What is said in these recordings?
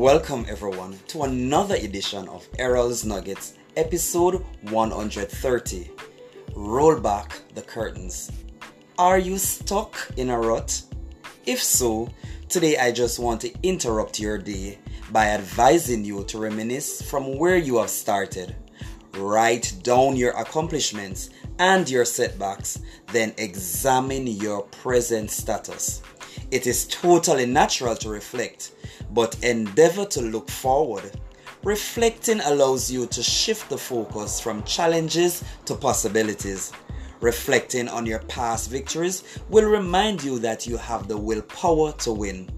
Welcome, everyone, to another edition of Errol's Nuggets, episode 130. Roll back the curtains. Are you stuck in a rut? If so, today I just want to interrupt your day by advising you to reminisce from where you have started. Write down your accomplishments and your setbacks, then examine your present status. It is totally natural to reflect, but endeavor to look forward. Reflecting allows you to shift the focus from challenges to possibilities. Reflecting on your past victories will remind you that you have the willpower to win.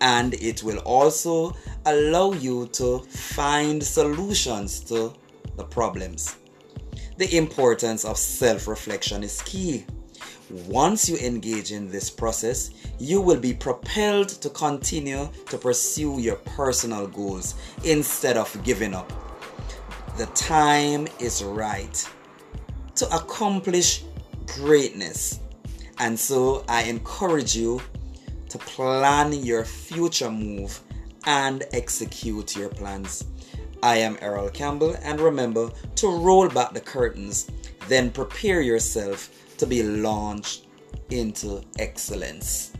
And it will also allow you to find solutions to the problems. The importance of self reflection is key. Once you engage in this process, you will be propelled to continue to pursue your personal goals instead of giving up. The time is right to accomplish greatness. And so I encourage you to plan your future move and execute your plans. I am Errol Campbell, and remember to roll back the curtains, then prepare yourself to be launched into excellence.